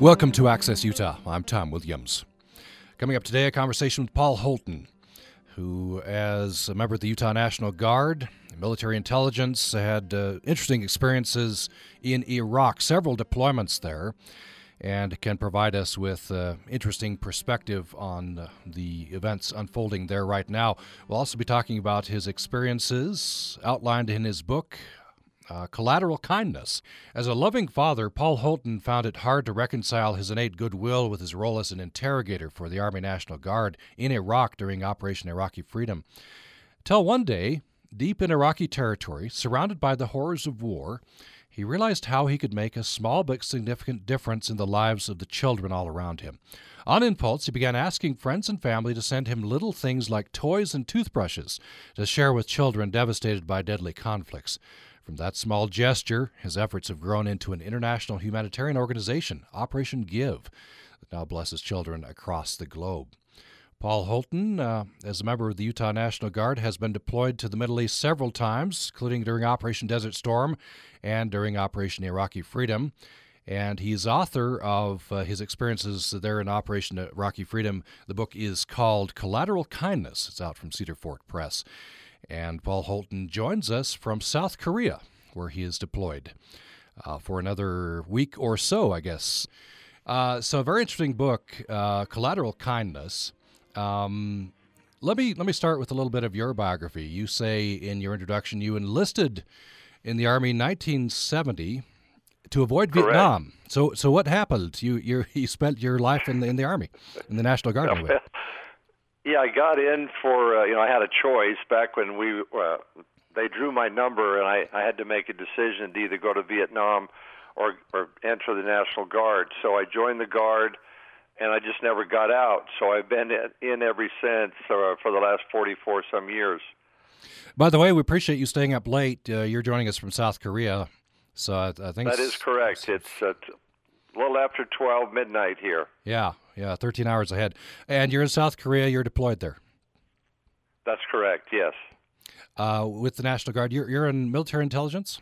Welcome to Access Utah. I'm Tom Williams. Coming up today, a conversation with Paul Holton, who, as a member of the Utah National Guard, military intelligence, had uh, interesting experiences in Iraq, several deployments there, and can provide us with uh, interesting perspective on uh, the events unfolding there right now. We'll also be talking about his experiences outlined in his book, uh, collateral kindness. As a loving father, Paul Holton found it hard to reconcile his innate goodwill with his role as an interrogator for the Army National Guard in Iraq during Operation Iraqi Freedom. Till one day, deep in Iraqi territory, surrounded by the horrors of war, he realized how he could make a small but significant difference in the lives of the children all around him. On impulse, he began asking friends and family to send him little things like toys and toothbrushes to share with children devastated by deadly conflicts. From that small gesture, his efforts have grown into an international humanitarian organization, Operation Give, that now blesses children across the globe. Paul Holton, uh, as a member of the Utah National Guard, has been deployed to the Middle East several times, including during Operation Desert Storm and during Operation Iraqi Freedom. And he's author of uh, his experiences there in Operation Iraqi Freedom. The book is called Collateral Kindness. It's out from Cedar Fort Press. And Paul Holton joins us from South Korea, where he is deployed uh, for another week or so, I guess. Uh, so, a very interesting book, uh, Collateral Kindness. Um, let me let me start with a little bit of your biography. You say in your introduction you enlisted in the army in 1970 to avoid Correct. Vietnam. So so what happened? You you you spent your life in the in the army, in the National Guard. anyway. Yeah, I got in for uh, you know I had a choice back when we uh, they drew my number and I I had to make a decision to either go to Vietnam or or enter the National Guard. So I joined the Guard and I just never got out. So I've been in every since uh, for the last 44 some years. By the way, we appreciate you staying up late. Uh, you're joining us from South Korea, so I, I think that is correct. It's uh, a little after 12 midnight here. Yeah, yeah, 13 hours ahead. And you're in South Korea. You're deployed there. That's correct. Yes. Uh, with the National Guard, you're you're in military intelligence.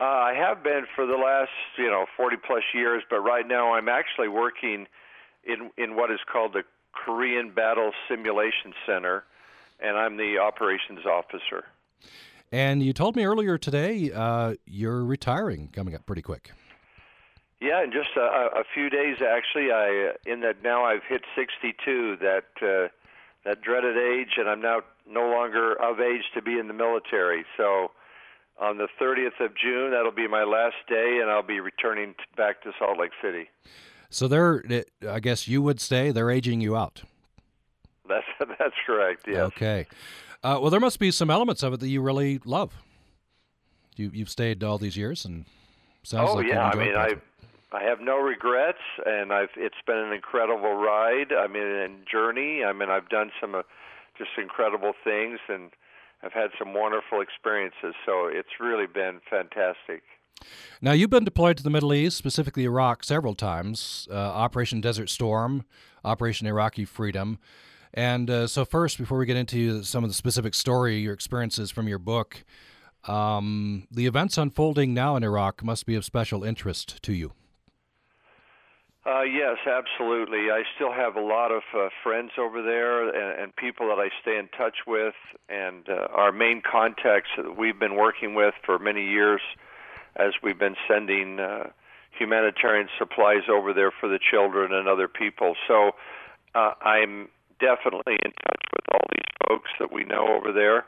Uh, I have been for the last, you know, 40 plus years, but right now I'm actually working in in what is called the Korean Battle Simulation Center, and I'm the operations officer. And you told me earlier today uh, you're retiring coming up pretty quick. Yeah, in just a, a few days, actually, I in that now I've hit 62, that uh, that dreaded age, and I'm now no longer of age to be in the military. So on the 30th of June. That'll be my last day, and I'll be returning back to Salt Lake City. So they're, I guess you would say they're aging you out. That's that's correct. Yes. Okay. Uh, well, there must be some elements of it that you really love. You you've stayed all these years, and sounds oh like yeah. I you mean, I I have no regrets, and I've it's been an incredible ride. I mean, and journey. I mean, I've done some uh, just incredible things, and I've had some wonderful experiences. So it's really been fantastic. Now, you've been deployed to the Middle East, specifically Iraq, several times uh, Operation Desert Storm, Operation Iraqi Freedom. And uh, so, first, before we get into some of the specific story, your experiences from your book, um, the events unfolding now in Iraq must be of special interest to you. Uh, yes, absolutely. I still have a lot of uh, friends over there and, and people that I stay in touch with, and uh, our main contacts that we've been working with for many years as we've been sending uh, humanitarian supplies over there for the children and other people. So uh, I'm definitely in touch with all these folks that we know over there.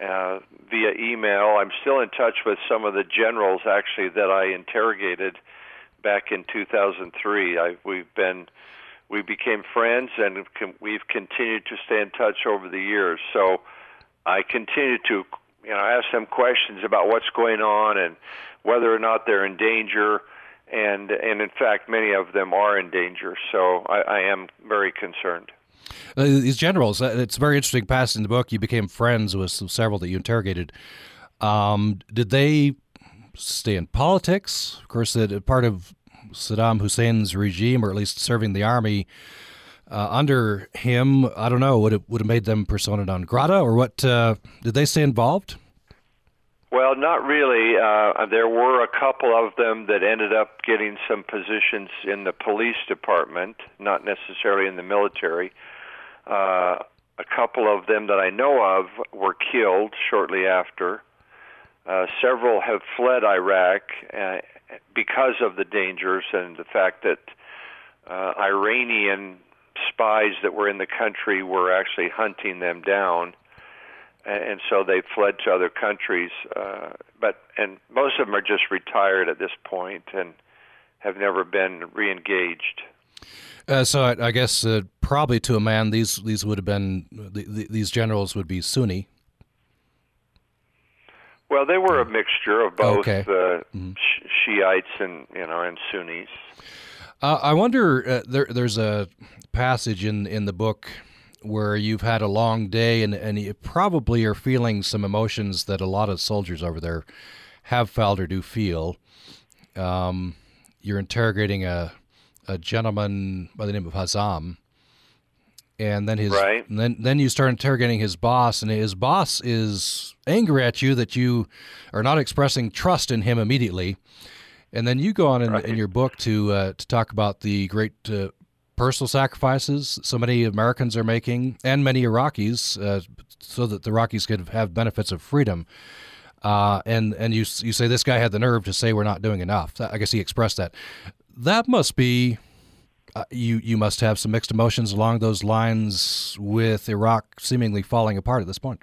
Uh, via email. I'm still in touch with some of the generals actually that I interrogated back in 2003. I, we've been we became friends and we've continued to stay in touch over the years. So I continue to you know ask them questions about what's going on and whether or not they're in danger. And and in fact, many of them are in danger. So I, I am very concerned. Uh, these generals, uh, it's very interesting. Past in the book, you became friends with several that you interrogated. Um, did they stay in politics. Of course, that part of Saddam Hussein's regime, or at least serving the army uh, under him, I don't know, would it would have made them persona non grata, or what? Uh, did they stay involved? Well, not really. Uh, there were a couple of them that ended up getting some positions in the police department, not necessarily in the military. Uh, a couple of them that I know of were killed shortly after. Uh, several have fled Iraq uh, because of the dangers and the fact that uh, Iranian spies that were in the country were actually hunting them down, and, so they fled to other countries. Uh, but and most of them are just retired at this point and have never been reengaged. Uh, so I, I guess uh, probably to a man, these these would have been the, the, these generals would be Sunni. Well, they were a mixture of both okay. uh, mm-hmm. Shiites and you know and Sunnis. Uh, I wonder. Uh, there, there's a passage in in the book where you've had a long day and and you probably are feeling some emotions that a lot of soldiers over there have felt or do feel. Um, you're interrogating a a gentleman by the name of Hazam, and then his right. and then then you start interrogating his boss, and his boss is angry at you that you are not expressing trust in him immediately, and then you go on in, right. in your book to uh, to talk about the great uh, personal sacrifices so many Americans are making, and many Iraqis, uh, so that the Iraqis could have benefits of freedom. Uh, and and you you say this guy had the nerve to say we're not doing enough. I guess he expressed that. That must be uh, you. You must have some mixed emotions along those lines with Iraq seemingly falling apart at this point.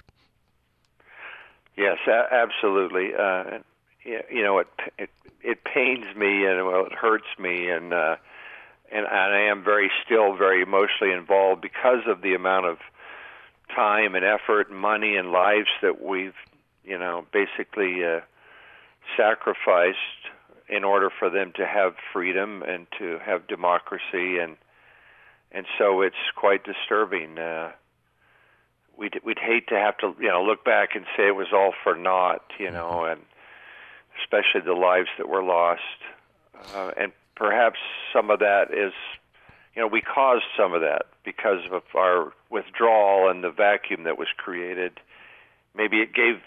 Yes, a- absolutely. Uh, you know, it, it it pains me and well, it hurts me, and uh, and I am very still very emotionally involved because of the amount of time and effort, and money and lives that we've you know basically uh, sacrificed in order for them to have freedom and to have democracy and and so it's quite disturbing. Uh, we'd we'd hate to have to you know look back and say it was all for naught, you know, and especially the lives that were lost, uh, and perhaps some of that is, you know, we caused some of that because of our withdrawal and the vacuum that was created. Maybe it gave,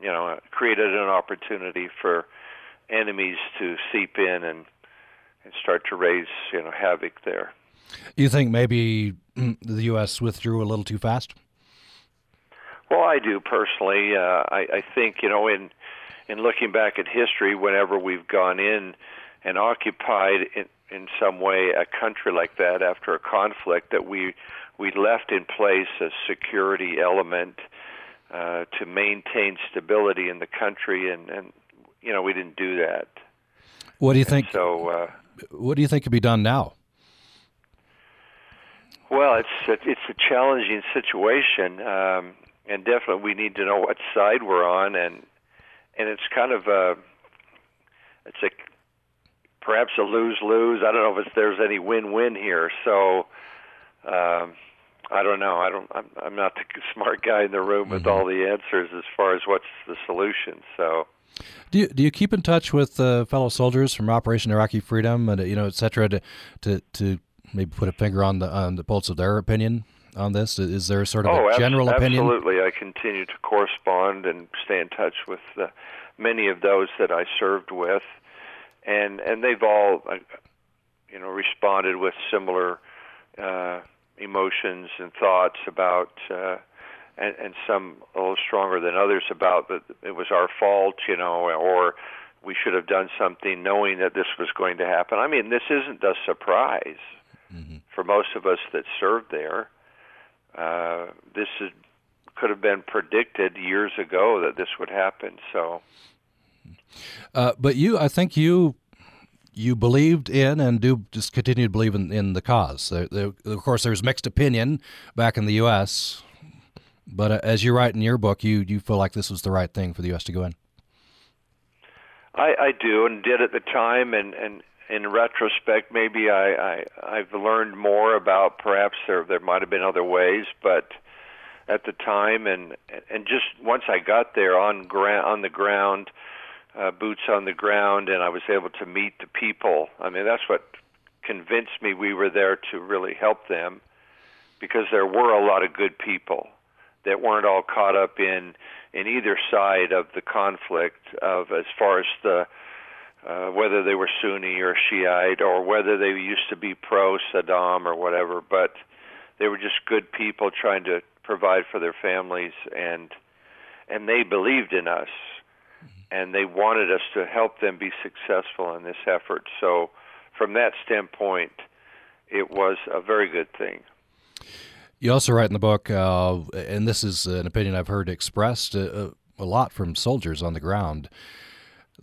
you know, created an opportunity for enemies to seep in and and start to raise, you know, havoc there. You think maybe the U.S. withdrew a little too fast? Well, I do personally. Uh, I, I think you know in in looking back at history, whenever we've gone in and occupied in, in some way a country like that after a conflict, that we we left in place a security element uh, to maintain stability in the country, and, and you know we didn't do that. What do you think? And so, uh, what do you think could be done now? Well, it's it's a challenging situation, um, and definitely we need to know what side we're on, and and it's kind of a it's a perhaps a lose lose. I don't know if there's any win win here. So um, I don't know. I don't. I'm, I'm not the smart guy in the room with mm-hmm. all the answers as far as what's the solution. So. Do you, do you keep in touch with uh, fellow soldiers from Operation Iraqi Freedom and you know et cetera to to to maybe put a finger on the on the pulse of their opinion on this? Is there sort of oh, a general ab- opinion? Absolutely. I continue to correspond and stay in touch with uh, many of those that I served with, and and they've all, uh, you know, responded with similar uh, emotions and thoughts about. And, and some a little stronger than others about that it was our fault, you know, or we should have done something knowing that this was going to happen. I mean, this isn't a surprise mm-hmm. for most of us that served there. Uh, this is, could have been predicted years ago that this would happen. So, uh, but you, I think you you believed in and do just continue to believe in, in the cause. There, there, of course, there's mixed opinion back in the U.S., but uh, as you write in your book, you you feel like this was the right thing for the U.S. to go in. I, I do and did at the time, and and in retrospect, maybe I, I I've learned more about perhaps there there might have been other ways, but at the time and and just once I got there on ground on the ground, uh, boots on the ground, and I was able to meet the people. I mean, that's what convinced me we were there to really help them, because there were a lot of good people that weren't all caught up in in either side of the conflict of as far as the uh, whether they were Sunni or Shiite or whether they used to be pro Saddam or whatever, but they were just good people trying to provide for their families and and they believed in us and they wanted us to help them be successful in this effort. So from that standpoint, it was a very good thing. You also write in the book, uh, and this is an opinion I've heard expressed a, a lot from soldiers on the ground,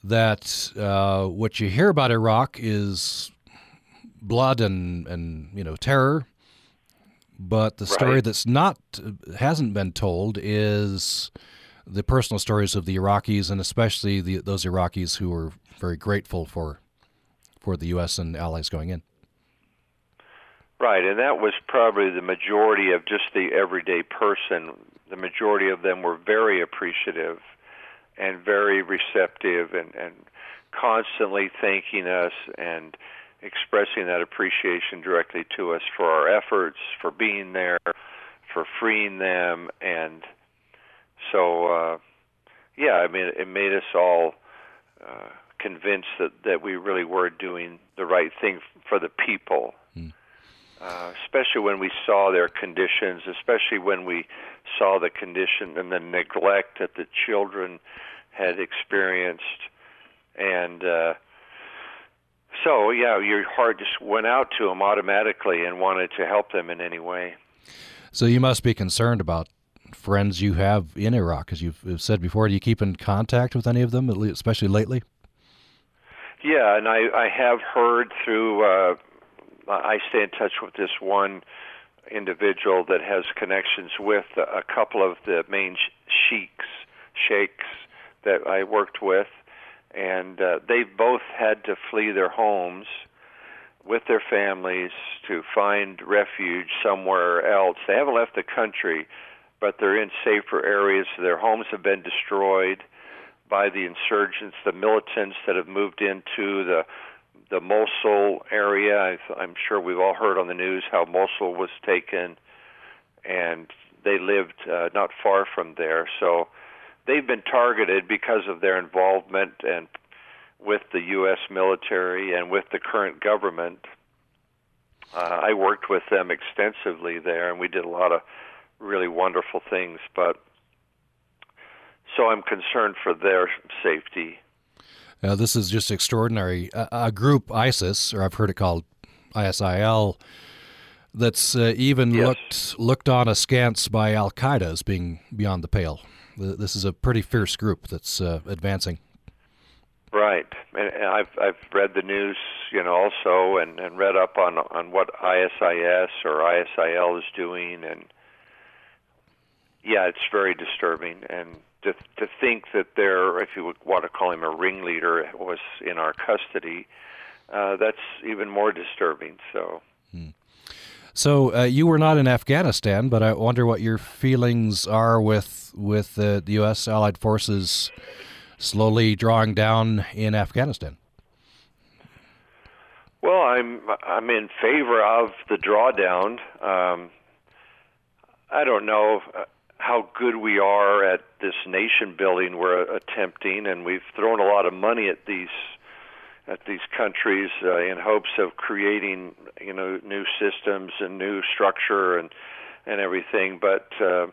that uh, what you hear about Iraq is blood and, and you know terror, but the story Right. that's not hasn't been told is the personal stories of the Iraqis, and especially the, those Iraqis who were very grateful for for the U.S. and allies going in. Right, and that was probably the majority of just the everyday person. The majority of them were very appreciative and very receptive and, and constantly thanking us and expressing that appreciation directly to us for our efforts, for being there, for freeing them, and so uh, yeah, I mean, it made us all uh, convinced that that we really were doing the right thing for the people. Uh, especially when we saw their conditions, especially when we saw the condition and the neglect that the children had experienced, and uh, so yeah, your heart just went out to them automatically and wanted to help them in any way. So you must be concerned about friends you have in Iraq, as you've said before. Do you keep in contact with any of them, especially lately? Yeah, and I I have heard through. Uh, I stay in touch with this one individual that has connections with a couple of the main sh- sheiks, sheikhs that I worked with, and uh, they've both had to flee their homes with their families to find refuge somewhere else. They haven't left the country, but they're in safer areas. Their homes have been destroyed by the insurgents, the militants that have moved into the the Mosul area. I'm sure we've all heard on the news how Mosul was taken, and they lived uh, not far from there. So they've been targeted because of their involvement and with the U.S. military and with the current government. Uh, I worked with them extensively there, and we did a lot of really wonderful things. But so I'm concerned for their safety. Uh, this is just extraordinary. A, a group, ISIS, or I've heard it called ISIL, that's uh, even Yes. looked looked on askance by Al Qaeda as being beyond the pale. This is a pretty fierce group that's uh, advancing. Right, and and I've I've read the news, you know, also, and and read up on on what ISIS or ISIL is doing, and yeah, it's very disturbing. And to to think that their, if you would want to call him a ringleader, was in our custody, uh, that's even more disturbing. So. So uh, you were not in Afghanistan, but I wonder what your feelings are with with uh, the U.S. allied forces slowly drawing down in Afghanistan. Well, I'm I'm in favor of the drawdown. Um, I don't know uh, how good we are at this nation building we're attempting, and we've thrown a lot of money at these at these countries uh, in hopes of creating you know new systems and new structure and and everything. But uh,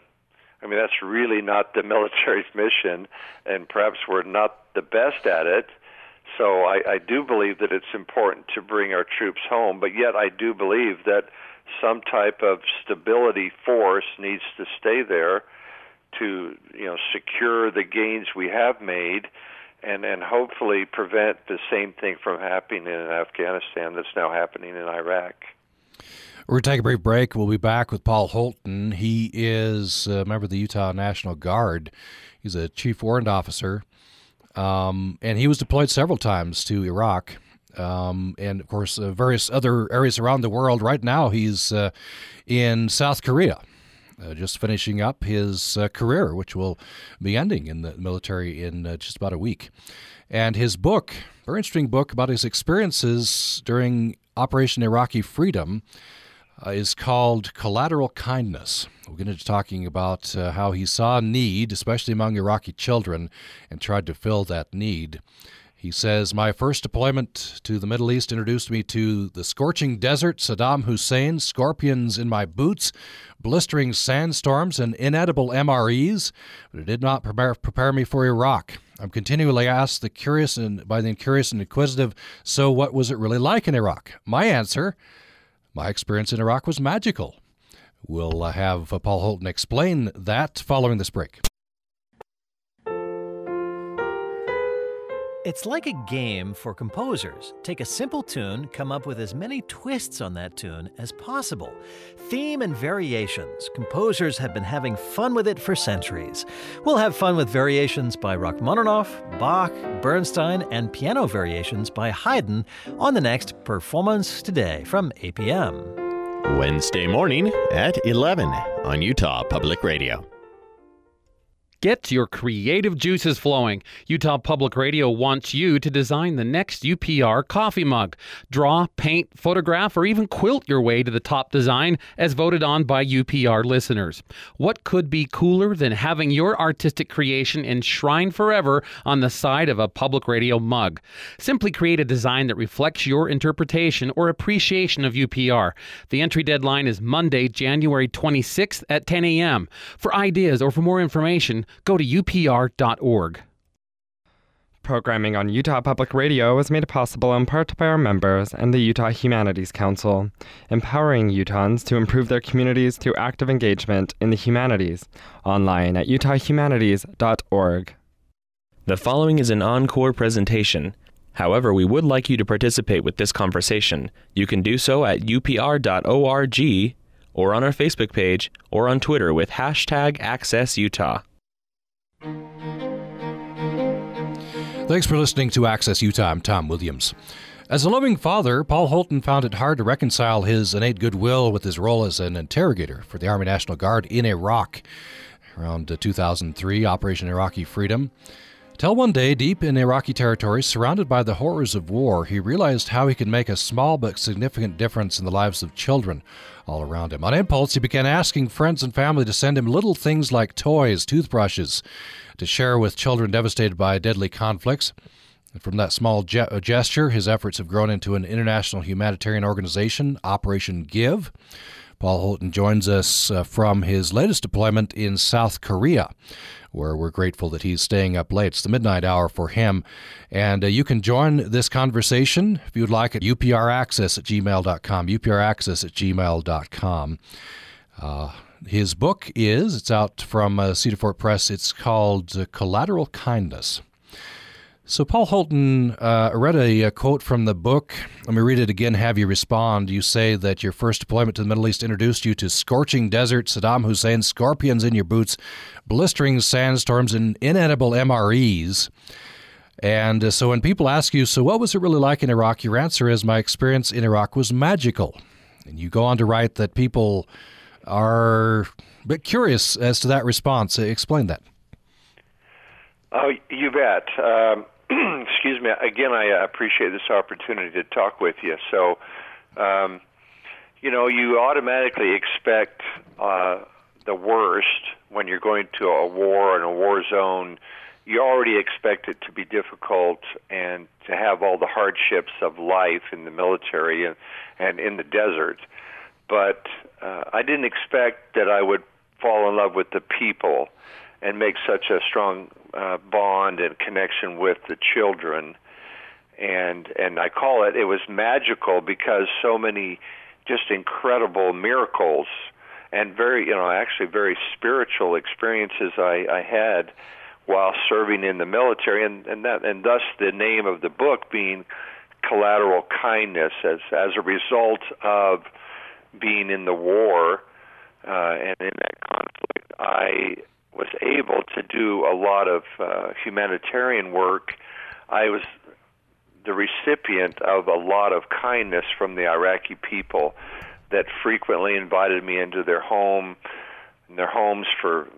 I mean that's really not the military's mission, and perhaps we're not the best at it. So I, I do believe that it's important to bring our troops home, but yet I do believe that some type of stability force needs to stay there to you know secure the gains we have made and and hopefully prevent the same thing from happening in Afghanistan that's now happening in Iraq. We're going to take a brief break. We'll be back with Paul Holton. He is a member of the Utah National Guard. He's a chief warrant officer, um, and he was deployed several times to Iraq. Um, and of course, uh, various other areas around the world. Right now, he's uh, in South Korea, uh, just finishing up his uh, career, which will be ending in the military in uh, just about a week. And his book, very interesting book about his experiences during Operation Iraqi Freedom, uh, is called Collateral Kindness. We're going to be talking about how he saw need, especially among Iraqi children, and tried to fill that need. He says, My first deployment to the Middle East introduced me to the scorching desert, Saddam Hussein, scorpions in my boots, blistering sandstorms, and inedible MREs, but it did not prepare, me for Iraq. I'm continually asked the curious and by the curious and inquisitive, so what was it really like in Iraq? My answer, my experience in Iraq was magical. We'll uh, have uh, Paul Holton explain that following this break. It's like a game for composers. Take a simple tune, come up with as many twists on that tune as possible. Theme and variations. Composers have been having fun with it for centuries. We'll have fun with variations by Rachmaninoff, Bach, Bernstein, and piano variations by Haydn on the next Performance Today from APM. Wednesday morning at 11 on Utah Public Radio. Get your creative juices flowing. Utah Public Radio wants you to design the next UPR coffee mug. Draw, paint, photograph, or even quilt your way to the top design as voted on by UPR listeners. What could be cooler than having your artistic creation enshrined forever on the side of a public radio mug? Simply create a design that reflects your interpretation or appreciation of UPR. The entry deadline is Monday, January 26th at 10 a.m. For ideas or for more information, go to upr.org. Programming on Utah Public Radio was made possible in part by our members and the Utah Humanities Council, empowering Utahns to improve their communities through active engagement in the humanities. Online at utahhumanities.org. The following is an encore presentation. However, we would like you to participate with this conversation. You can do so at upr.org or on our Facebook page or on Twitter with hashtag AccessUtah. Thanks for listening to Access Utah. I'm Tom Williams. As a loving father, Paul Holton found it hard to reconcile his innate goodwill with his role as an interrogator for the Army National Guard in Iraq. Around uh, 2003, Operation Iraqi Freedom. Till one day, deep in Iraqi territory, surrounded by the horrors of war, he realized how he could make a small but significant difference in the lives of children all around him. On impulse, he began asking friends and family to send him little things like toys, toothbrushes, to share with children devastated by deadly conflicts. And from that small ge- gesture, his efforts have grown into an international humanitarian organization, Operation Give. Paul Holton joins us uh, from his latest deployment in South Korea where we're grateful that he's staying up late. It's the midnight hour for him. And uh, you can join this conversation if you'd like at upraccess at gmail.com, upraccess at gmail.com. Uh, his book is, it's out from uh, Cedar Fort Press, it's called uh, Collateral Kindness. So, Paul Holton, uh, I read a, a, quote from the book. Let me read it again, have you respond. You say that your first deployment to the Middle East introduced you to scorching desert, Saddam Hussein, scorpions in your boots, blistering sandstorms, and inedible MREs. And uh, so, when people ask you, so what was it really like in Iraq? Your answer is, my experience in Iraq was magical. And you go on to write that people are a bit curious as to that response. Explain that. Oh, you bet. Um, excuse me. Again, I appreciate this opportunity to talk with you. So, um, you know, you automatically expect uh, the worst when you're going to a war in a war zone. You already expect it to be difficult and to have all the hardships of life in the military and, and in the desert. But uh, I didn't expect that I would fall in love with the people and make such a strong uh, bond and connection with the children. And and I call it it was magical because so many just incredible miracles and very you know actually very spiritual experiences I, I had while serving in the military. And and that and thus the name of the book being collateral kindness as as a result of being in the war uh, and in that conflict I was able to do a lot of uh, humanitarian work, I was the recipient of a lot of kindness from the Iraqi people that frequently invited me into their home, their homes for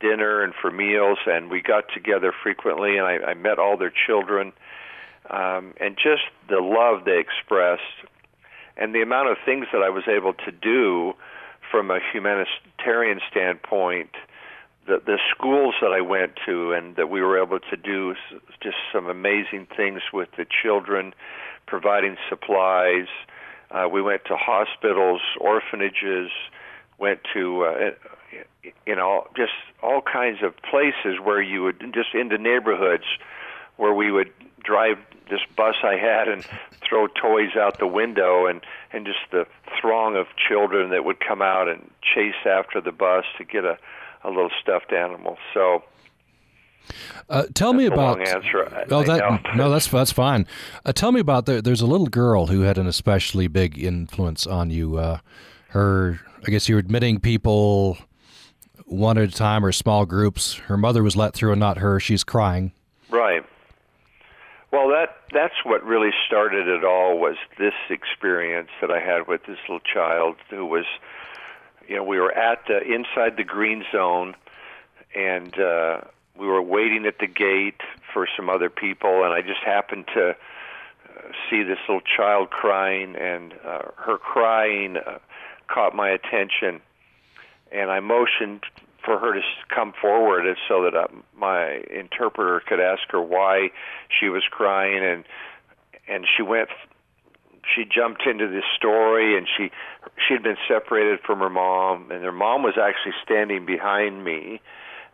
dinner and for meals, and we got together frequently, and I, I met all their children, um, and just the love they expressed and the amount of things that I was able to do from a humanitarian standpoint the the schools that I went to and that we were able to do just some amazing things with the children, providing supplies. Uh, we went to hospitals, orphanages, went to uh, you know just all kinds of places where you would just into neighborhoods where we would drive this bus I had and throw toys out the window and and just the throng of children that would come out and chase after the bus to get a a little stuffed animal. So. Uh, tell me about. Answer, oh, that no, that's that's fine. Uh, tell me about there, there's a little girl who had an especially big influence on you. Uh, her, I guess you're admitting people one at a time or small groups. Her mother was let through and not her. She's crying. Right. Well, that that's what really started it all was this experience that I had with this little child who was you know, we were at the inside the green zone, and uh, we were waiting at the gate for some other people, and I just happened to uh, see this little child crying, and uh, her crying uh, caught my attention, and I motioned for her to come forward so that uh, my interpreter could ask her why she was crying and and she went she jumped into this story and she she had been separated from her mom and her mom was actually standing behind me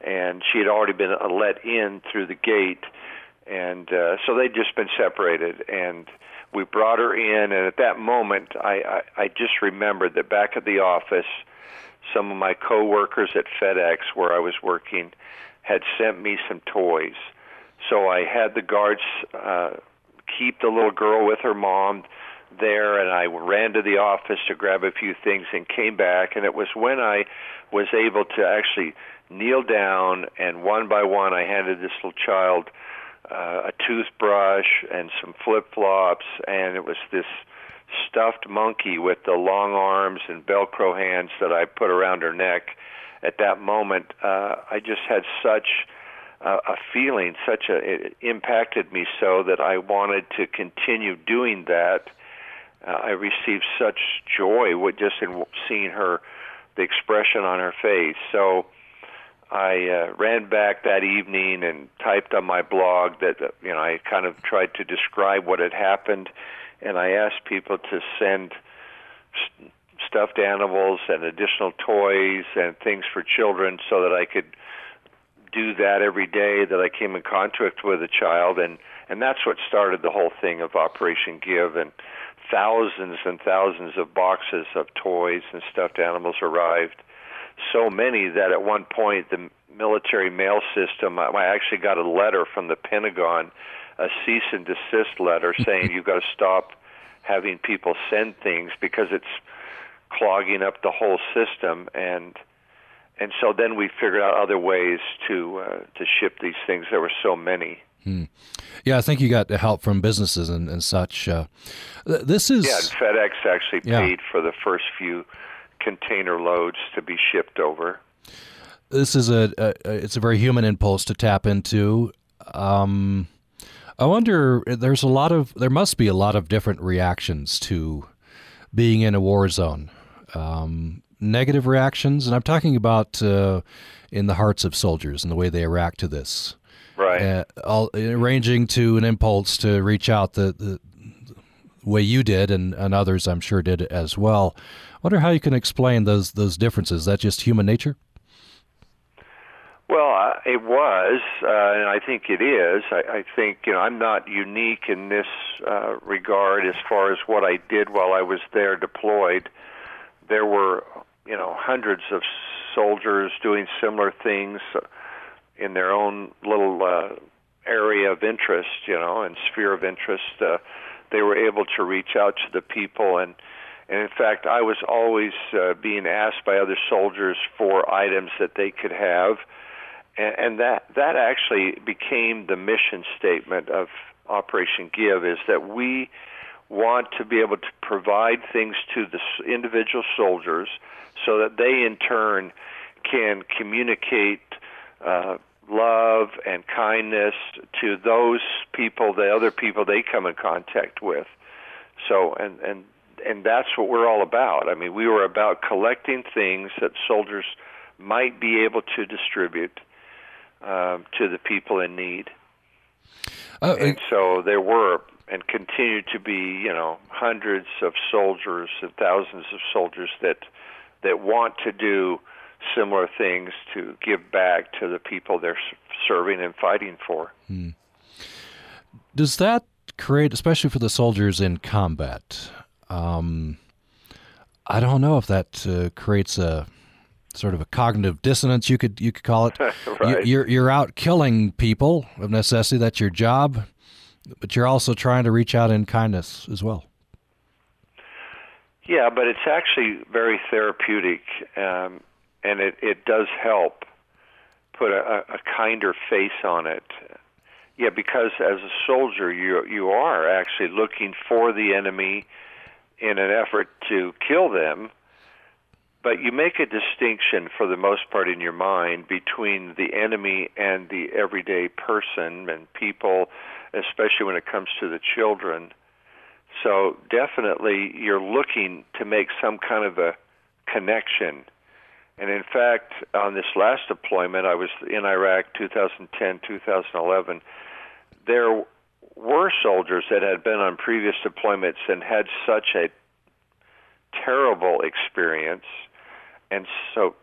and she had already been uh, let in through the gate and uh, so they'd just been separated and we brought her in and at that moment I, I I just remembered that back at the office some of my coworkers at FedEx where I was working had sent me some toys. So I had the guards uh keep the little girl with her mom there and I ran to the office to grab a few things and came back and it was when I was able to actually kneel down and one by one I handed this little child uh, a toothbrush and some flip-flops and it was this stuffed monkey with the long arms and velcro hands that I put around her neck. At that moment uh I just had such uh, a feeling such a it impacted me so that I wanted to continue doing that uh, I received such joy with just in seeing her, the expression on her face. So I uh, ran back that evening and typed on my blog that uh, you know I kind of tried to describe what had happened, and I asked people to send st- stuffed animals and additional toys and things for children so that I could do that every day that I came in contact with a child. And and that's what started the whole thing of Operation Give. And thousands and thousands of boxes of toys and stuffed animals arrived. So many that at one point the military mail system, I actually got a letter from the Pentagon, a cease and desist letter saying you've got to stop having people send things because it's clogging up the whole system and and so then we figured out other ways to uh, to ship these things. There were so many. Hmm. Yeah, I think you got the help from businesses and, and such. Uh, this is yeah. FedEx actually yeah. paid for the first few container loads to be shipped over. This is a, a it's a very human impulse to tap into. Um, I wonder. There's a lot of there must be a lot of different reactions to being in a war zone. Um, negative reactions, and I'm talking about uh, in the hearts of soldiers and the way they react to this right? Uh, all, ranging to an impulse to reach out the, the way you did, and, and others I'm sure did as well. I wonder how you can explain those those differences. Is that just human nature? Well, uh, it was, uh, and I think it is. I, I think you know I'm not unique in this uh, regard as far as what I did while I was there deployed. There were you know hundreds of soldiers doing similar things in their own little uh, area of interest, you know, and sphere of interest, uh, they were able to reach out to the people. And and in fact I was always uh, being asked by other soldiers for items that they could have. And, and that that actually became the mission statement of Operation Give is that we want to be able to provide things to the individual soldiers so that they in turn can communicate uh, love and kindness to those people, the other people they come in contact with. So, and and and that's what we're all about. I mean, we were about collecting things that soldiers might be able to distribute um, to the people in need. Uh, and so there were and continue to be, you know, hundreds of soldiers and thousands of soldiers that that want to do similar things to give back to the people they're serving and fighting for. Hmm. Does that create, especially for the soldiers in combat? Um, I don't know if that uh, creates a sort of a cognitive dissonance. You could you could call it. right. you, you're you're out killing people of necessity. That's your job but you're also trying to reach out in kindness as well. Yeah, but it's actually very therapeutic, um, and it, it does help put a, a kinder face on it. Yeah, because as a soldier, you you are actually looking for the enemy in an effort to kill them, but you make a distinction for the most part in your mind between the enemy and the everyday person and people especially when it comes to the children. So definitely you're looking to make some kind of a connection. And in fact, on this last deployment, I was in Iraq 2010, 2011. There were soldiers that had been on previous deployments and had such a terrible experience, and so,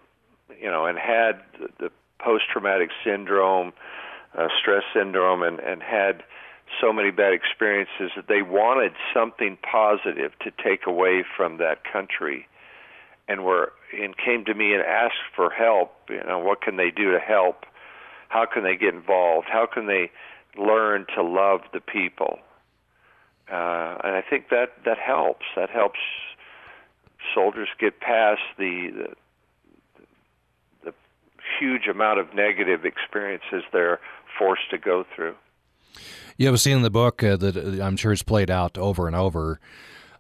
you know, and had the post traumatic syndrome, uh, stress syndrome, and, and had so many bad experiences that they wanted something positive to take away from that country and were and came to me and asked for help you know what can they do to help? How can they get involved? How can they learn to love the people? Uh, and I think that that helps. That helps soldiers get past the, the huge amount of negative experiences they're forced to go through. You have a scene in the book uh, that uh, I'm sure is played out over and over.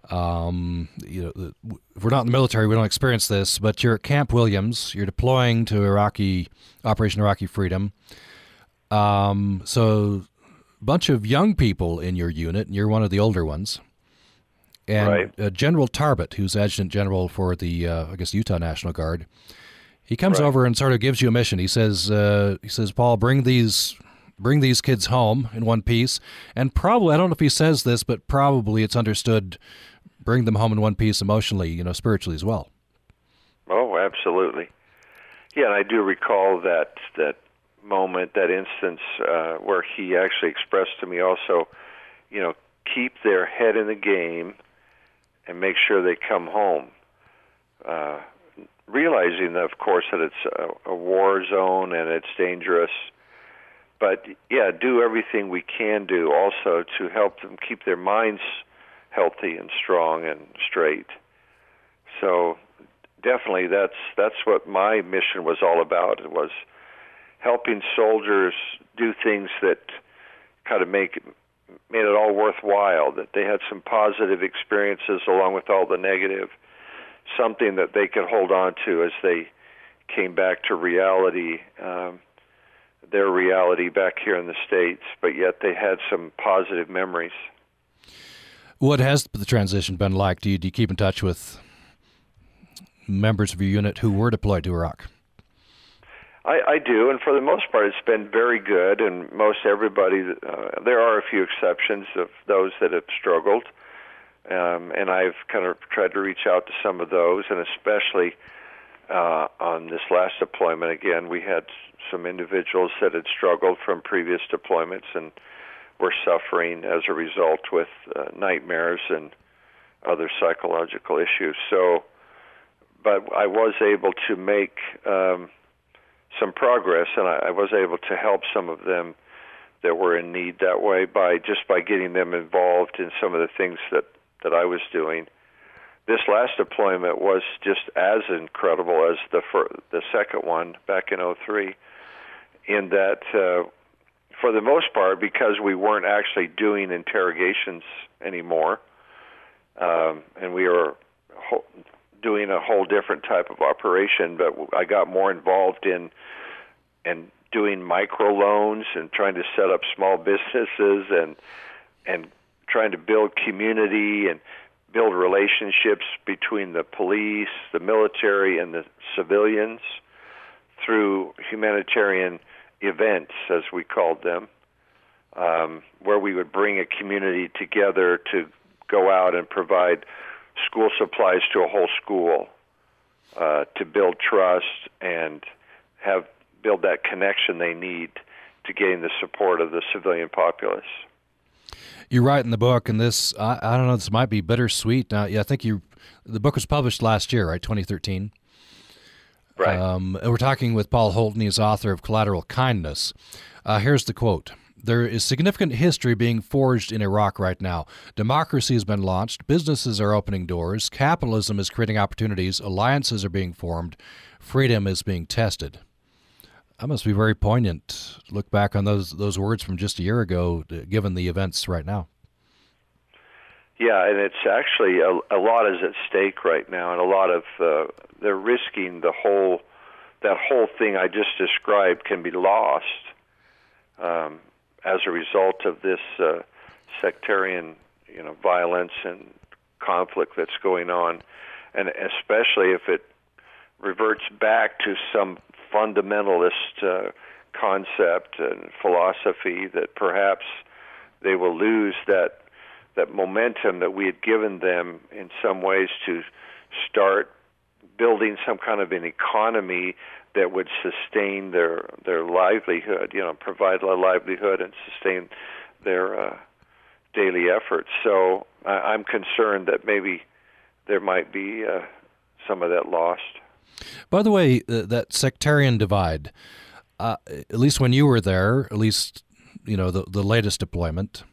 Um, you know, if we're not in the military, we don't experience this. But you're at Camp Williams. You're deploying to Iraqi Operation Iraqi Freedom. Um, so, a bunch of young people in your unit, and you're one of the older ones. And right. uh, General Tarbet, who's adjutant general for the, uh, I guess, Utah National Guard, he comes right. over and sort of gives you a mission. He says, uh, he says, Paul, bring these bring these kids home in one piece. And probably, I don't know if he says this, but probably it's understood bring them home in one piece emotionally, you know, spiritually as well. Oh, absolutely. Yeah, and I do recall that that moment, that instance uh, where he actually expressed to me also, you know, keep their head in the game and make sure they come home. Uh, realizing, of course, that it's a, a war zone and it's dangerous but yeah, do everything we can do also to help them keep their minds healthy and strong and straight. So definitely that's that's what my mission was all about. It was helping soldiers do things that kind of make made it all worthwhile. That they had some positive experiences along with all the negative, something that they could hold on to as they came back to reality. Um, their reality back here in the states, but yet they had some positive memories. What has the transition been like? Do you, do you keep in touch with members of your unit who were deployed to Iraq? I, I do, and for the most part, it's been very good. And most everybody, uh, there are a few exceptions of those that have struggled, um, and I've kind of tried to reach out to some of those, and especially uh, on this last deployment. Again, we had some individuals that had struggled from previous deployments and were suffering as a result with uh, nightmares and other psychological issues. So, but I was able to make um, some progress, and I, I was able to help some of them that were in need that way by just by getting them involved in some of the things that that I was doing. This last deployment was just as incredible as the fir- the second one back in 03 in that, uh, for the most part, because we weren't actually doing interrogations anymore, um, and we were ho- doing a whole different type of operation, but I got more involved in and doing micro loans and trying to set up small businesses and and trying to build community and build relationships between the police, the military, and the civilians through humanitarian events, as we called them, um, where we would bring a community together to go out and provide school supplies to a whole school uh, to build trust and have build that connection they need to gain the support of the civilian populace. You write in the book, and this I, I don't know. This might be bittersweet. Uh, yeah, I think you. The book was published last year, right? 2013. Right. Um, we're talking with Paul Holton. He's author of Collateral Kindness. Uh, here's the quote. There is significant history being forged in Iraq right now. Democracy has been launched, businesses are opening doors, capitalism is creating opportunities, alliances are being formed, freedom is being tested. That must be very poignant. Look back on those those words from just a year ago, given the events right now. Yeah, and it's actually a, a lot is at stake right now, and a lot of uh, they're risking the whole that whole thing I just described can be lost um, as a result of this uh, sectarian, you know, violence and conflict that's going on, and especially if it reverts back to some fundamentalist uh, concept and philosophy that perhaps they will lose that that momentum that we had given them in some ways to start building some kind of an economy that would sustain their their livelihood, you know, provide a livelihood and sustain their uh, daily efforts. So I, I'm concerned that maybe there might be uh, some of that lost. By the way, uh, that sectarian divide, uh, at least when you were there, at least you know the the latest deployment,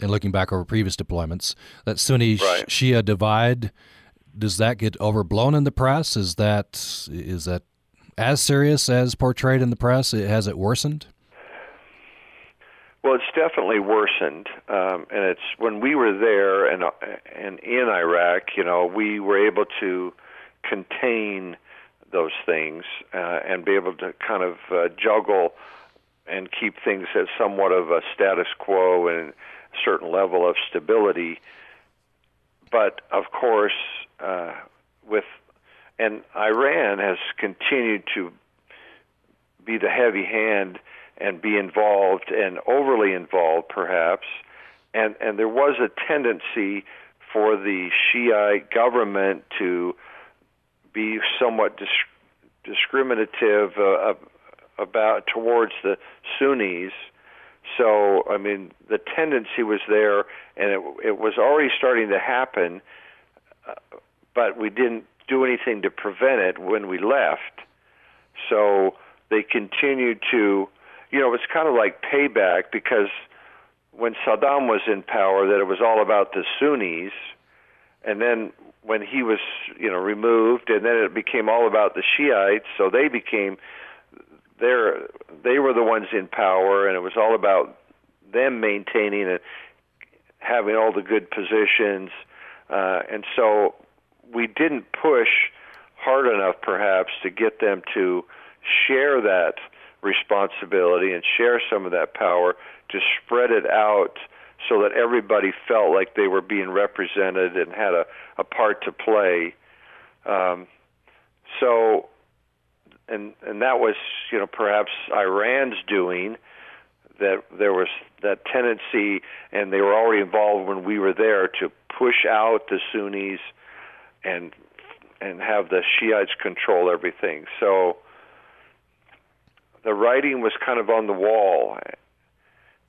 and looking back over previous deployments, that Sunni right. Shia divide, does that get overblown in the press? Is that is that as serious as portrayed in the press? Has it worsened? Well, it's definitely worsened, um, and it's when we were there and and in Iraq, you know, we were able to contain those things uh, and be able to kind of uh, juggle and keep things at somewhat of a status quo and a certain level of stability. But of course, uh, with and Iran has continued to be the heavy hand and be involved and overly involved, perhaps. And and there was a tendency for the Shiite government to be somewhat dis- discriminative uh, about towards the Sunnis. So, I mean, the tendency was there, and it, it was already starting to happen, but we didn't do anything to prevent it when we left. So they continued to, you know, it's kind of like payback because when Saddam was in power, that it was all about the Sunnis, and then when he was you know removed and then it became all about the Shiites so they became their they were the ones in power and it was all about them maintaining and having all the good positions uh, and so we didn't push hard enough perhaps to get them to share that responsibility and share some of that power to spread it out so that everybody felt like they were being represented and had a, a part to play. Um, so, and and that was you know perhaps Iran's doing that there was that tendency, and they were already involved when we were there to push out the Sunnis and and have the Shiites control everything. So the writing was kind of on the wall,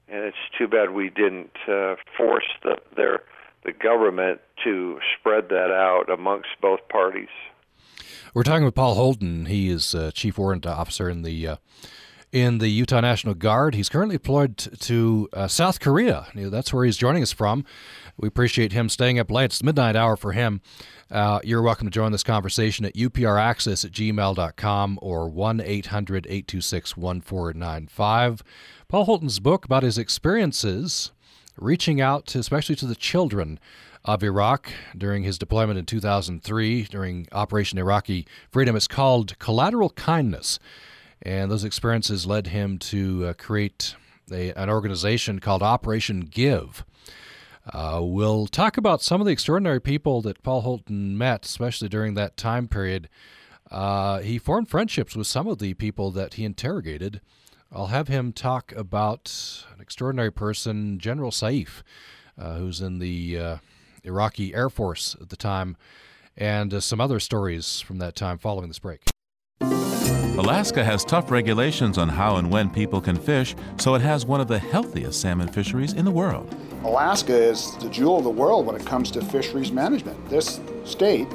and it's too bad we didn't uh, force the, their the government to spread that out amongst both parties. We're talking with Paul Holton. He is uh, chief warrant officer in the uh, in the Utah National Guard. He's currently deployed to uh, South Korea. That's where he's joining us from. We appreciate him staying up late. It's midnight hour for him. Uh, you're welcome to join this conversation at upraccess at gmail.com or 1 800 826 1495. Paul Holton's book about his experiences reaching out, to, especially to the children of Iraq during his deployment in 2003 during Operation Iraqi Freedom. It's called Collateral Kindness. And those experiences led him to uh, create a, an organization called Operation Give. Uh, we'll talk about some of the extraordinary people that Paul Holton met, especially during that time period. Uh, he formed friendships with some of the people that he interrogated. I'll have him talk about an extraordinary person, General Saif, uh, who's in the uh, Iraqi Air Force at the time, and uh, some other stories from that time following this break. Alaska has tough regulations on how and when people can fish, so it has one of the healthiest salmon fisheries in the world. Alaska is the jewel of the world when it comes to fisheries management. This state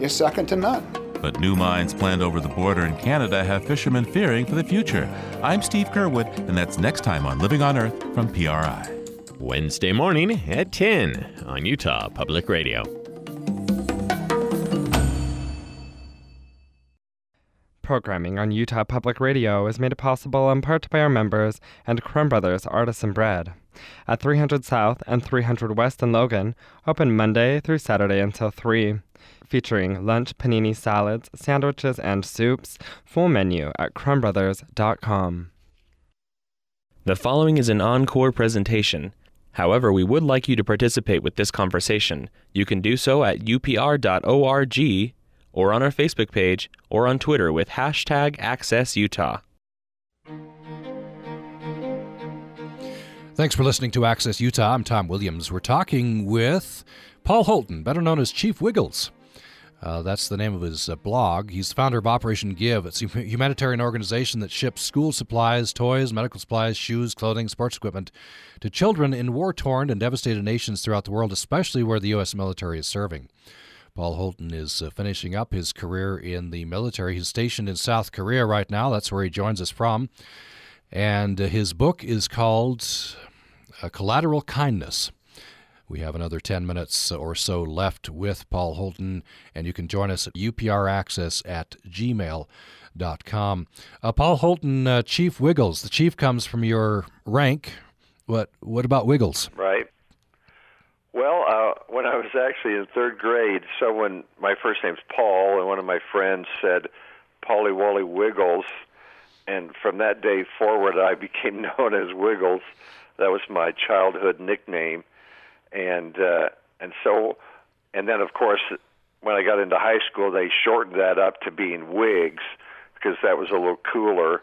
is second to none. But new mines planned over the border in Canada have fishermen fearing for the future. I'm Steve Curwood, and that's next time on Living on Earth from PRI. Wednesday morning at 10 on Utah Public Radio. Programming on Utah Public Radio is made possible in part by our members and Crumb Brothers Artisan Bread. At 300 South and 300 West in Logan, open Monday through Saturday until 3. Featuring lunch, panini salads, sandwiches, and soups. Full menu at crumbbrothers.com. The following is an encore presentation. However, we would like you to participate with this conversation. You can do so at upr.org or on our Facebook page or on Twitter with hashtag AccessUtah. Thanks for listening to Access Utah. I'm Tom Williams. We're talking with Paul Holton, better known as Chief Wiggles. Uh, that's the name of his uh, blog. He's the founder of Operation Give. It's a humanitarian organization that ships school supplies, toys, medical supplies, shoes, clothing, sports equipment to children in war torn and devastated nations throughout the world, especially where the U.S. military is serving. Paul Holton is uh, finishing up his career in the military. He's stationed in South Korea right now. That's where he joins us from. And uh, his book is called uh, Collateral Kindness. We have another 10 minutes or so left with Paul Holton, and you can join us at upraccess at gmail.com. Uh, Paul Holton, uh, Chief Wiggles. The chief comes from your rank. What, what about Wiggles? Right. Well, uh, when I was actually in third grade, someone, my first name's Paul, and one of my friends said, Polly Wally Wiggles. And from that day forward, I became known as Wiggles. That was my childhood nickname and uh, and so and then of course when I got into high school they shortened that up to being Wiggs because that was a little cooler.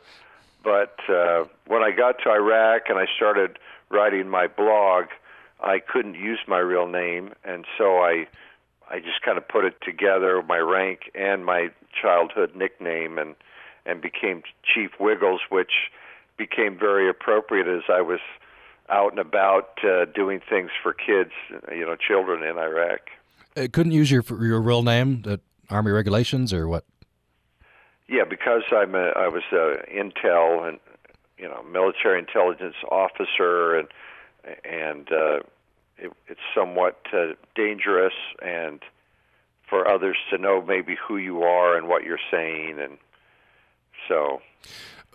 But uh, when I got to Iraq and I started writing my blog, I couldn't use my real name, and so I I just kind of put it together, my rank and my childhood nickname, and and became Chief Wiggles, which became very appropriate as I was out and about uh, doing things for kids, you know, children in Iraq. Uh, couldn't use your your real name, the Army regulations, or what? Yeah, because I'm a, I was a intel and you know military intelligence officer, and and uh, it, it's somewhat uh, dangerous and for others to know maybe who you are and what you're saying, and so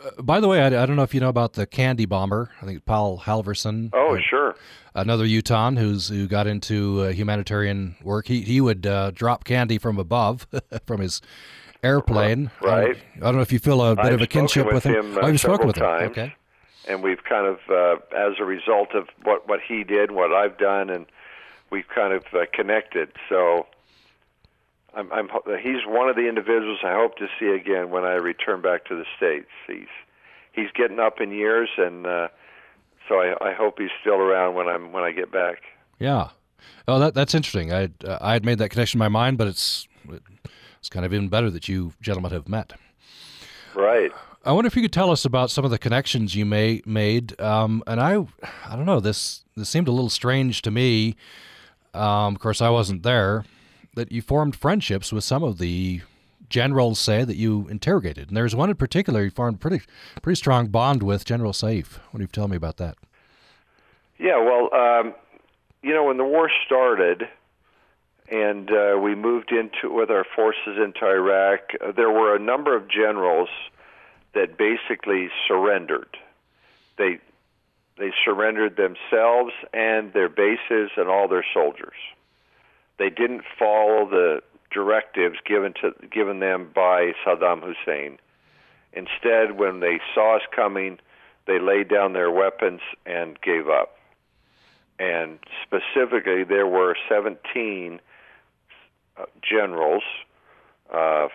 uh, by the way, I, I, don't know if you know about the candy bomber. I think Paul Halvorsen. Oh, uh, sure. Another Utah who's who got into uh, humanitarian work. He he would uh, drop candy from above from his airplane. Right. I don't know if you feel a bit I've of a kinship with, with him. oh, you've spoken with times, him. Okay. And we've kind of, uh, as a result of what what he did, what I've done, and we've kind of connected. So I'm, I'm he's one of the individuals I hope to see again when I return back to the states. He's he's getting up in years, and uh, so I, I hope he's still around when I'm when I get back. Yeah. Oh, that that's interesting. I uh, I had made that connection in my mind, but it's it's kind of even better that you gentlemen have met. Right. I wonder if you could tell us about some of the connections you may made. Um, and I, I don't know. This this seemed a little strange to me. Um, of course, I wasn't there that you formed friendships with some of the generals say that you interrogated. And there's one in particular you formed pretty pretty strong bond with General Saif. What do you tell me about that? Yeah, well, um, you know, when the war started and uh, we moved into with our forces into Iraq, uh, there were a number of generals that basically surrendered. They they surrendered themselves and their bases and all their soldiers. They didn't follow the directives given to given them by Saddam Hussein. Instead, when they saw us coming, they laid down their weapons and gave up. and specifically, there were 17 uh, generals. Uh,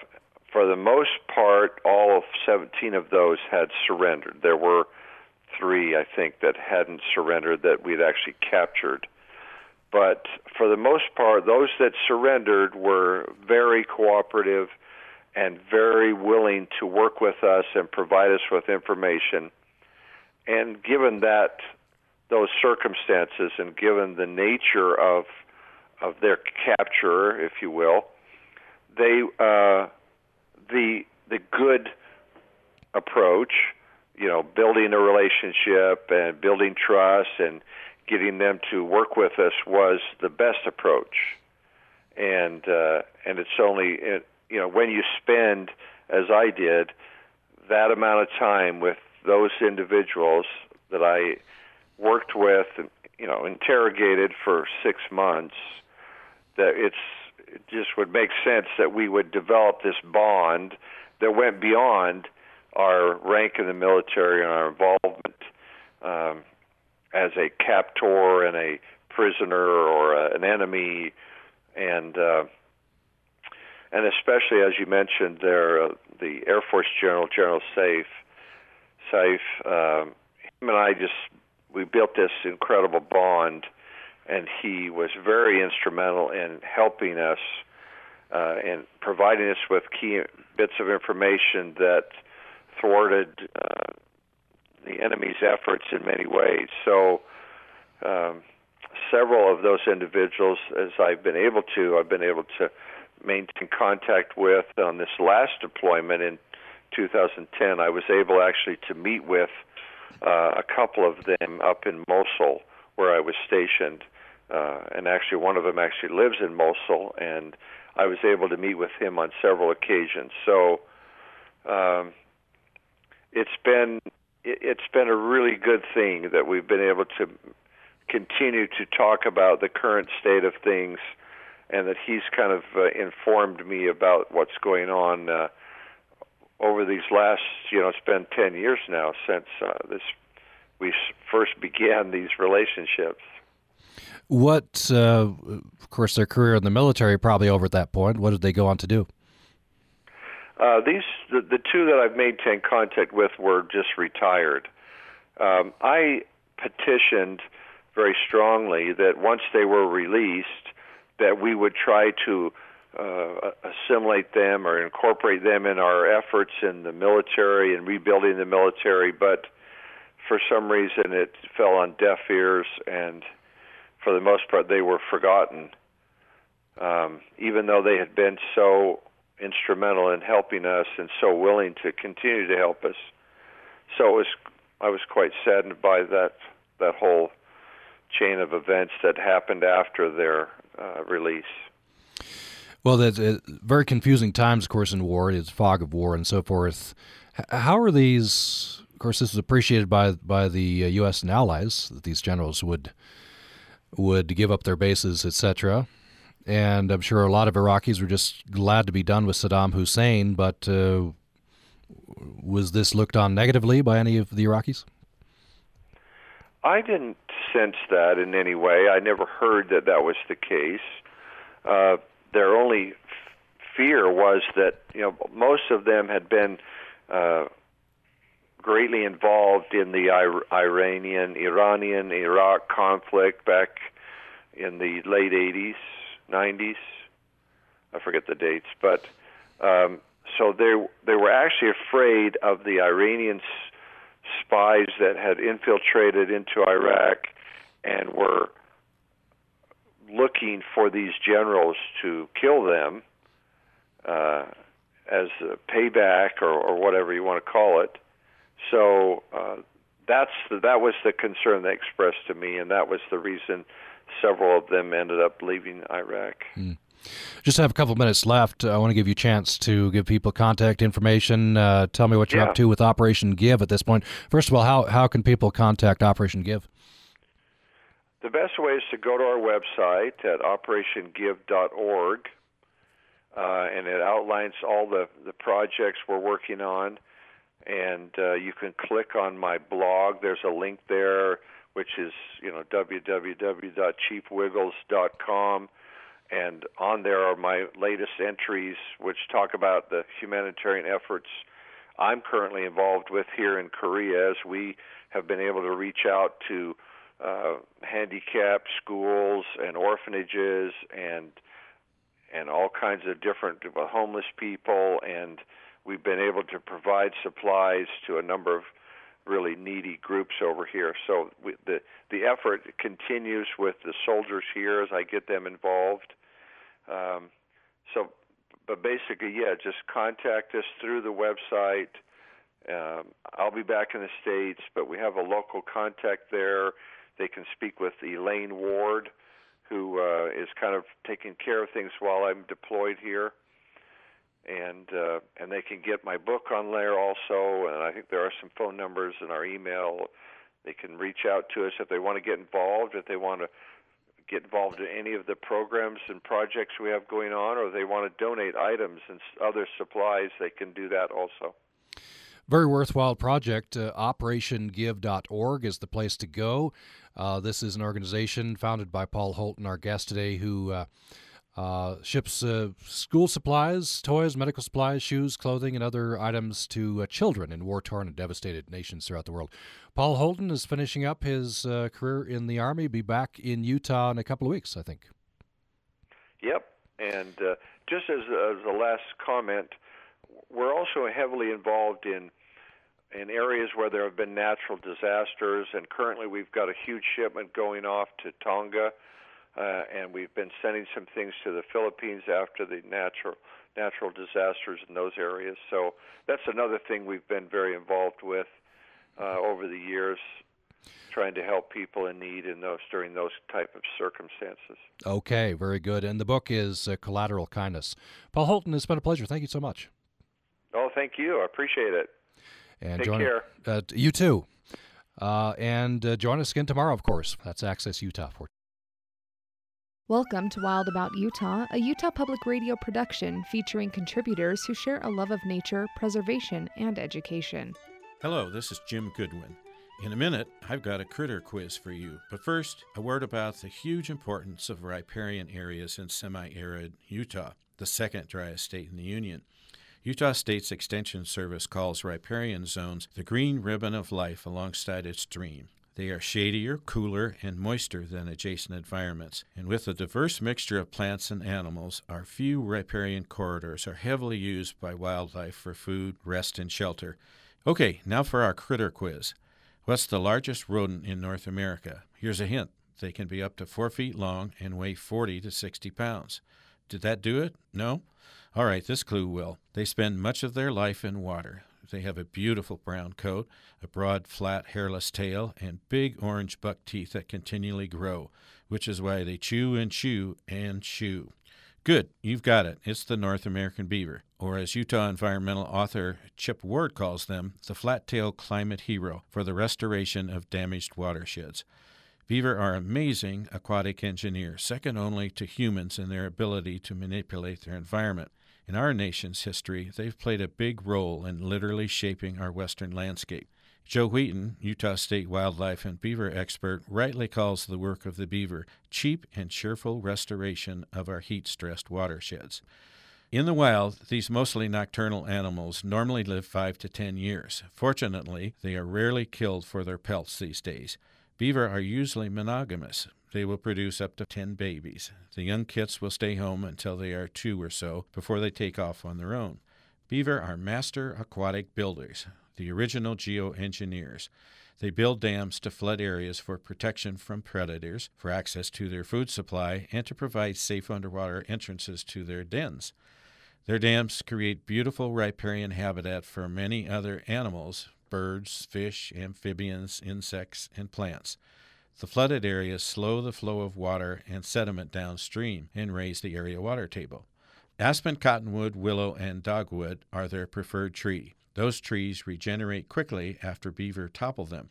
for the most part, all of 17 of those had surrendered. There were three, I think, that hadn't surrendered that we'd actually captured. But for the most part, those that surrendered were very cooperative and very willing to work with us and provide us with information. And given that those circumstances and given the nature of of their capture, if you will, they uh, the the good approach, you know, building a relationship and building trust and getting them to work with us was the best approach. And uh, and it's only you know when you spend as I did that amount of time with those individuals that I worked with, and you know, interrogated for six months, that it's it just would make sense that we would develop this bond that went beyond our rank in the military and our involvement um, as a captor and a prisoner or a, an enemy, and uh, and especially as you mentioned there, uh, the Air Force General General Saif, Saif, um, him and I just we built this incredible bond, and he was very instrumental in helping us uh, and providing us with key bits of information that thwarted uh, the enemy's efforts in many ways. So, um, several of those individuals, as I've been able to, I've been able to maintain contact with on this last deployment in 2010. I was able actually to meet with uh, a couple of them up in Mosul, where I was stationed, uh, and actually one of them actually lives in Mosul, and I was able to meet with him on several occasions. So um, it's been it's been a really good thing that we've been able to continue to talk about the current state of things, and that he's kind of uh, informed me about what's going on. Uh, over these last, you know, it's been 10 years now since uh, this we first began these relationships. What, uh, of course, their career in the military probably over at that point. What did they go on to do? Uh, these the, the two that I've maintained contact with were just retired. Um, I petitioned very strongly that once they were released, that we would try to uh, assimilate them or incorporate them in our efforts in the military and rebuilding the military, but for some reason it fell on deaf ears, and for the most part they were forgotten. Um, even though they had been so instrumental in helping us and so willing to continue to help us, so it was I was quite saddened by that that whole chain of events that happened after their uh, release. Well, that's uh, very confusing times, of course, in war. It's fog of war and so forth. How are these? Of course, this is appreciated by by the uh, U.S. and allies that these generals would would give up their bases, etc. And I'm sure a lot of Iraqis were just glad to be done with Saddam Hussein. But uh, was this looked on negatively by any of the Iraqis? I didn't sense that in any way. I never heard that that was the case. Uh, their only fear was that you know most of them had been uh, greatly involved in the Iranian Iranian Iraq conflict back in the late 80s 90s I forget the dates but um, so they they were actually afraid of the Iranian spies that had infiltrated into Iraq and were looking for these generals to kill them uh, as a payback or, or whatever you want to call it. So uh, that's the, that was the concern they expressed to me, and that was the reason several of them ended up leaving Iraq. Mm. Just have a couple minutes left. I want to give you a chance to give people contact information. Uh, tell me what you're yeah. up to with Operation Give at this point. First of all, how how can people contact Operation Give? The best way is to go to our website at operationgive.org, uh, and it outlines all the, the projects we're working on. And uh, you can click on my blog. There's a link there which is you know www.chiefwiggles.com and on there are my latest entries which talk about the humanitarian efforts I'm currently involved with here in Korea as we have been able to reach out to uh, handicapped schools and orphanages and and all kinds of different uh, homeless people and we've been able to provide supplies to a number of really needy groups over here. So we, the the effort continues with the soldiers here as I get them involved. Um, so, but basically, yeah, just contact us through the website. Um, I'll be back in the states, but we have a local contact there. They can speak with Elaine Ward, who uh, is kind of taking care of things while I'm deployed here and uh, and they can get my book on there also. And I think there are some phone numbers in our email. They can reach out to us if they want to get involved, if they want to get involved in any of the programs and projects we have going on, or they want to donate items and other supplies. They can do that also. Very worthwhile project. Uh, OperationGive.org is the place to go. Uh, this is an organization founded by Paul Holton, our guest today, who uh, uh, ships uh, school supplies, toys, medical supplies, shoes, clothing, and other items to uh, children in war torn and devastated nations throughout the world. Paul Holton is finishing up his uh, career in the Army, be back in Utah in a couple of weeks, I think. Yep. And uh, just as, as a last comment, we're also heavily involved in in areas where there have been natural disasters, and currently we've got a huge shipment going off to Tonga uh, and we've been sending some things to the Philippines after the natural natural disasters in those areas. So that's another thing we've been very involved with uh, over the years, trying to help people in need in those during those type of circumstances. Okay, very good. And the book is uh, Collateral Kindness. Paul Holton, it's been a pleasure. Thank you so much. Oh, thank you. I appreciate it. And Take join, care. Uh, you too. Uh, and uh, join us again tomorrow, of course. That's Access Utah for. Welcome to Wild About Utah, a Utah Public Radio production featuring contributors who share a love of nature, preservation, and education. Hello, this is Jim Goodwin. In a minute, I've got a critter quiz for you. But first, a word about the huge importance of riparian areas in semi arid Utah, the second driest state in the Union. Utah State's Extension Service calls riparian zones the green ribbon of life alongside its stream. They are shadier, cooler, and moister than adjacent environments. And with a diverse mixture of plants and animals, our few riparian corridors are heavily used by wildlife for food, rest, and shelter. Okay, now for our critter quiz. What's the largest rodent in North America? Here's a hint they can be up to four feet long and weigh 40 to 60 pounds. Did that do it? No? All right, this clue will. They spend much of their life in water. They have a beautiful brown coat, a broad, flat, hairless tail, and big orange buck teeth that continually grow, which is why they chew and chew and chew. Good, you've got it. It's the North American beaver, or as Utah environmental author Chip Ward calls them, the flat tailed climate hero for the restoration of damaged watersheds. Beaver are amazing aquatic engineers, second only to humans in their ability to manipulate their environment. In our nation's history, they've played a big role in literally shaping our western landscape. Joe Wheaton, Utah State wildlife and beaver expert, rightly calls the work of the beaver cheap and cheerful restoration of our heat stressed watersheds. In the wild, these mostly nocturnal animals normally live 5 to 10 years. Fortunately, they are rarely killed for their pelts these days. Beaver are usually monogamous, they will produce up to 10 babies. The young kits will stay home until they are two or so before they take off on their own. Beaver are master aquatic builders, the original geoengineers. They build dams to flood areas for protection from predators, for access to their food supply, and to provide safe underwater entrances to their dens. Their dams create beautiful riparian habitat for many other animals birds, fish, amphibians, insects, and plants. The flooded areas slow the flow of water and sediment downstream and raise the area water table. Aspen, cottonwood, willow, and dogwood are their preferred tree. Those trees regenerate quickly after beaver topple them.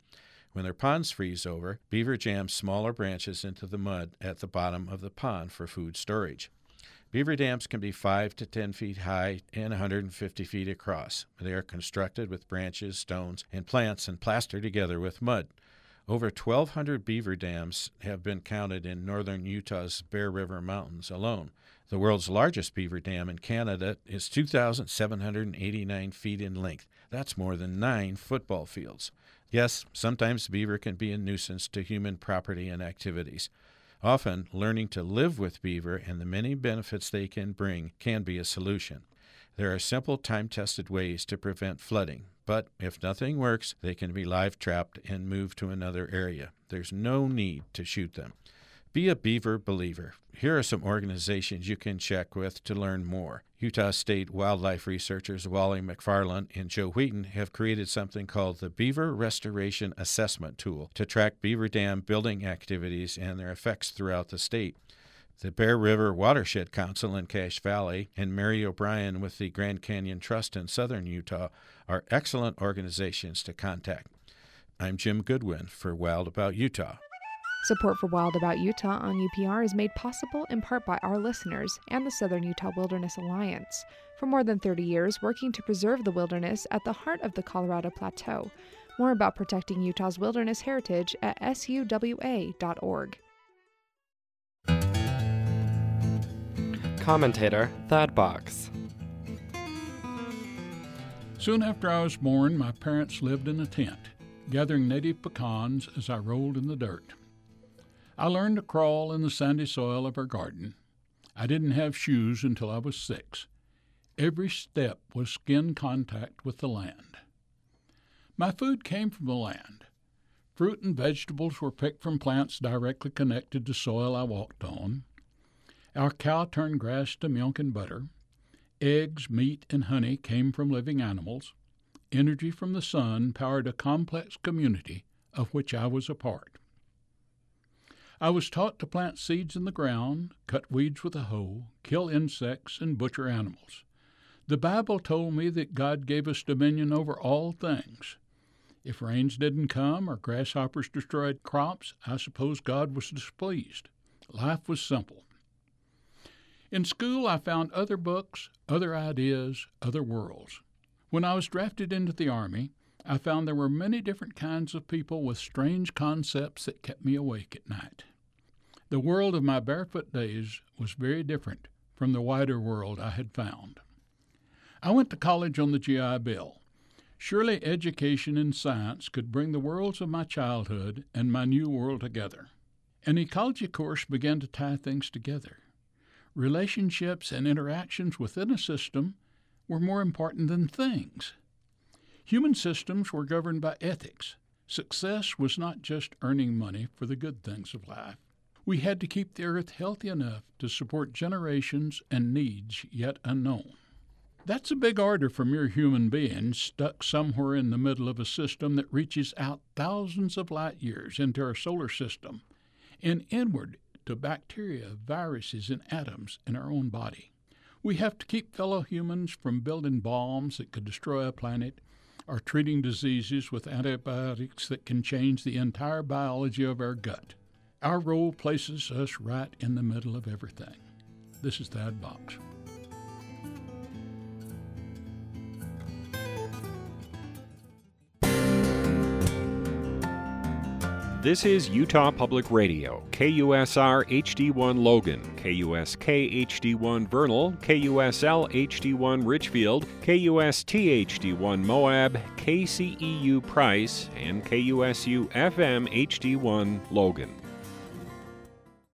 When their ponds freeze over, beaver jam smaller branches into the mud at the bottom of the pond for food storage. Beaver dams can be 5 to 10 feet high and 150 feet across. They are constructed with branches, stones, and plants and plastered together with mud. Over 1,200 beaver dams have been counted in northern Utah's Bear River Mountains alone. The world's largest beaver dam in Canada is 2,789 feet in length. That's more than nine football fields. Yes, sometimes beaver can be a nuisance to human property and activities. Often, learning to live with beaver and the many benefits they can bring can be a solution. There are simple, time tested ways to prevent flooding, but if nothing works, they can be live trapped and moved to another area. There's no need to shoot them. Be a beaver believer. Here are some organizations you can check with to learn more. Utah State wildlife researchers Wally Macfarlane and Joe Wheaton have created something called the Beaver Restoration Assessment Tool to track beaver dam building activities and their effects throughout the state. The Bear River Watershed Council in Cache Valley and Mary O'Brien with the Grand Canyon Trust in southern Utah are excellent organizations to contact. I'm Jim Goodwin for Wild About Utah. Support for Wild About Utah on UPR is made possible in part by our listeners and the Southern Utah Wilderness Alliance. For more than 30 years, working to preserve the wilderness at the heart of the Colorado Plateau. More about protecting Utah's wilderness heritage at suwa.org. Commentator Thad Box. Soon after I was born, my parents lived in a tent, gathering native pecans as I rolled in the dirt. I learned to crawl in the sandy soil of our garden. I didn't have shoes until I was six. Every step was skin contact with the land. My food came from the land. Fruit and vegetables were picked from plants directly connected to soil I walked on. Our cow turned grass to milk and butter. Eggs, meat, and honey came from living animals. Energy from the sun powered a complex community of which I was a part. I was taught to plant seeds in the ground, cut weeds with a hoe, kill insects, and butcher animals. The Bible told me that God gave us dominion over all things. If rains didn't come or grasshoppers destroyed crops, I suppose God was displeased. Life was simple. In school, I found other books, other ideas, other worlds. When I was drafted into the Army, I found there were many different kinds of people with strange concepts that kept me awake at night. The world of my barefoot days was very different from the wider world I had found. I went to college on the GI Bill. Surely education in science could bring the worlds of my childhood and my new world together. An ecology course began to tie things together. Relationships and interactions within a system were more important than things. Human systems were governed by ethics. Success was not just earning money for the good things of life. We had to keep the earth healthy enough to support generations and needs yet unknown. That's a big order from mere human beings stuck somewhere in the middle of a system that reaches out thousands of light years into our solar system and inward to bacteria, viruses, and atoms in our own body. We have to keep fellow humans from building bombs that could destroy a planet or treating diseases with antibiotics that can change the entire biology of our gut. Our role places us right in the middle of everything. This is Thad Box. This is Utah Public Radio, KUSR HD1 Logan, KUSK HD1 Vernal, KUSL HD1 Richfield, KUST HD1 Moab, KCEU Price, and KUSU FM HD1 Logan.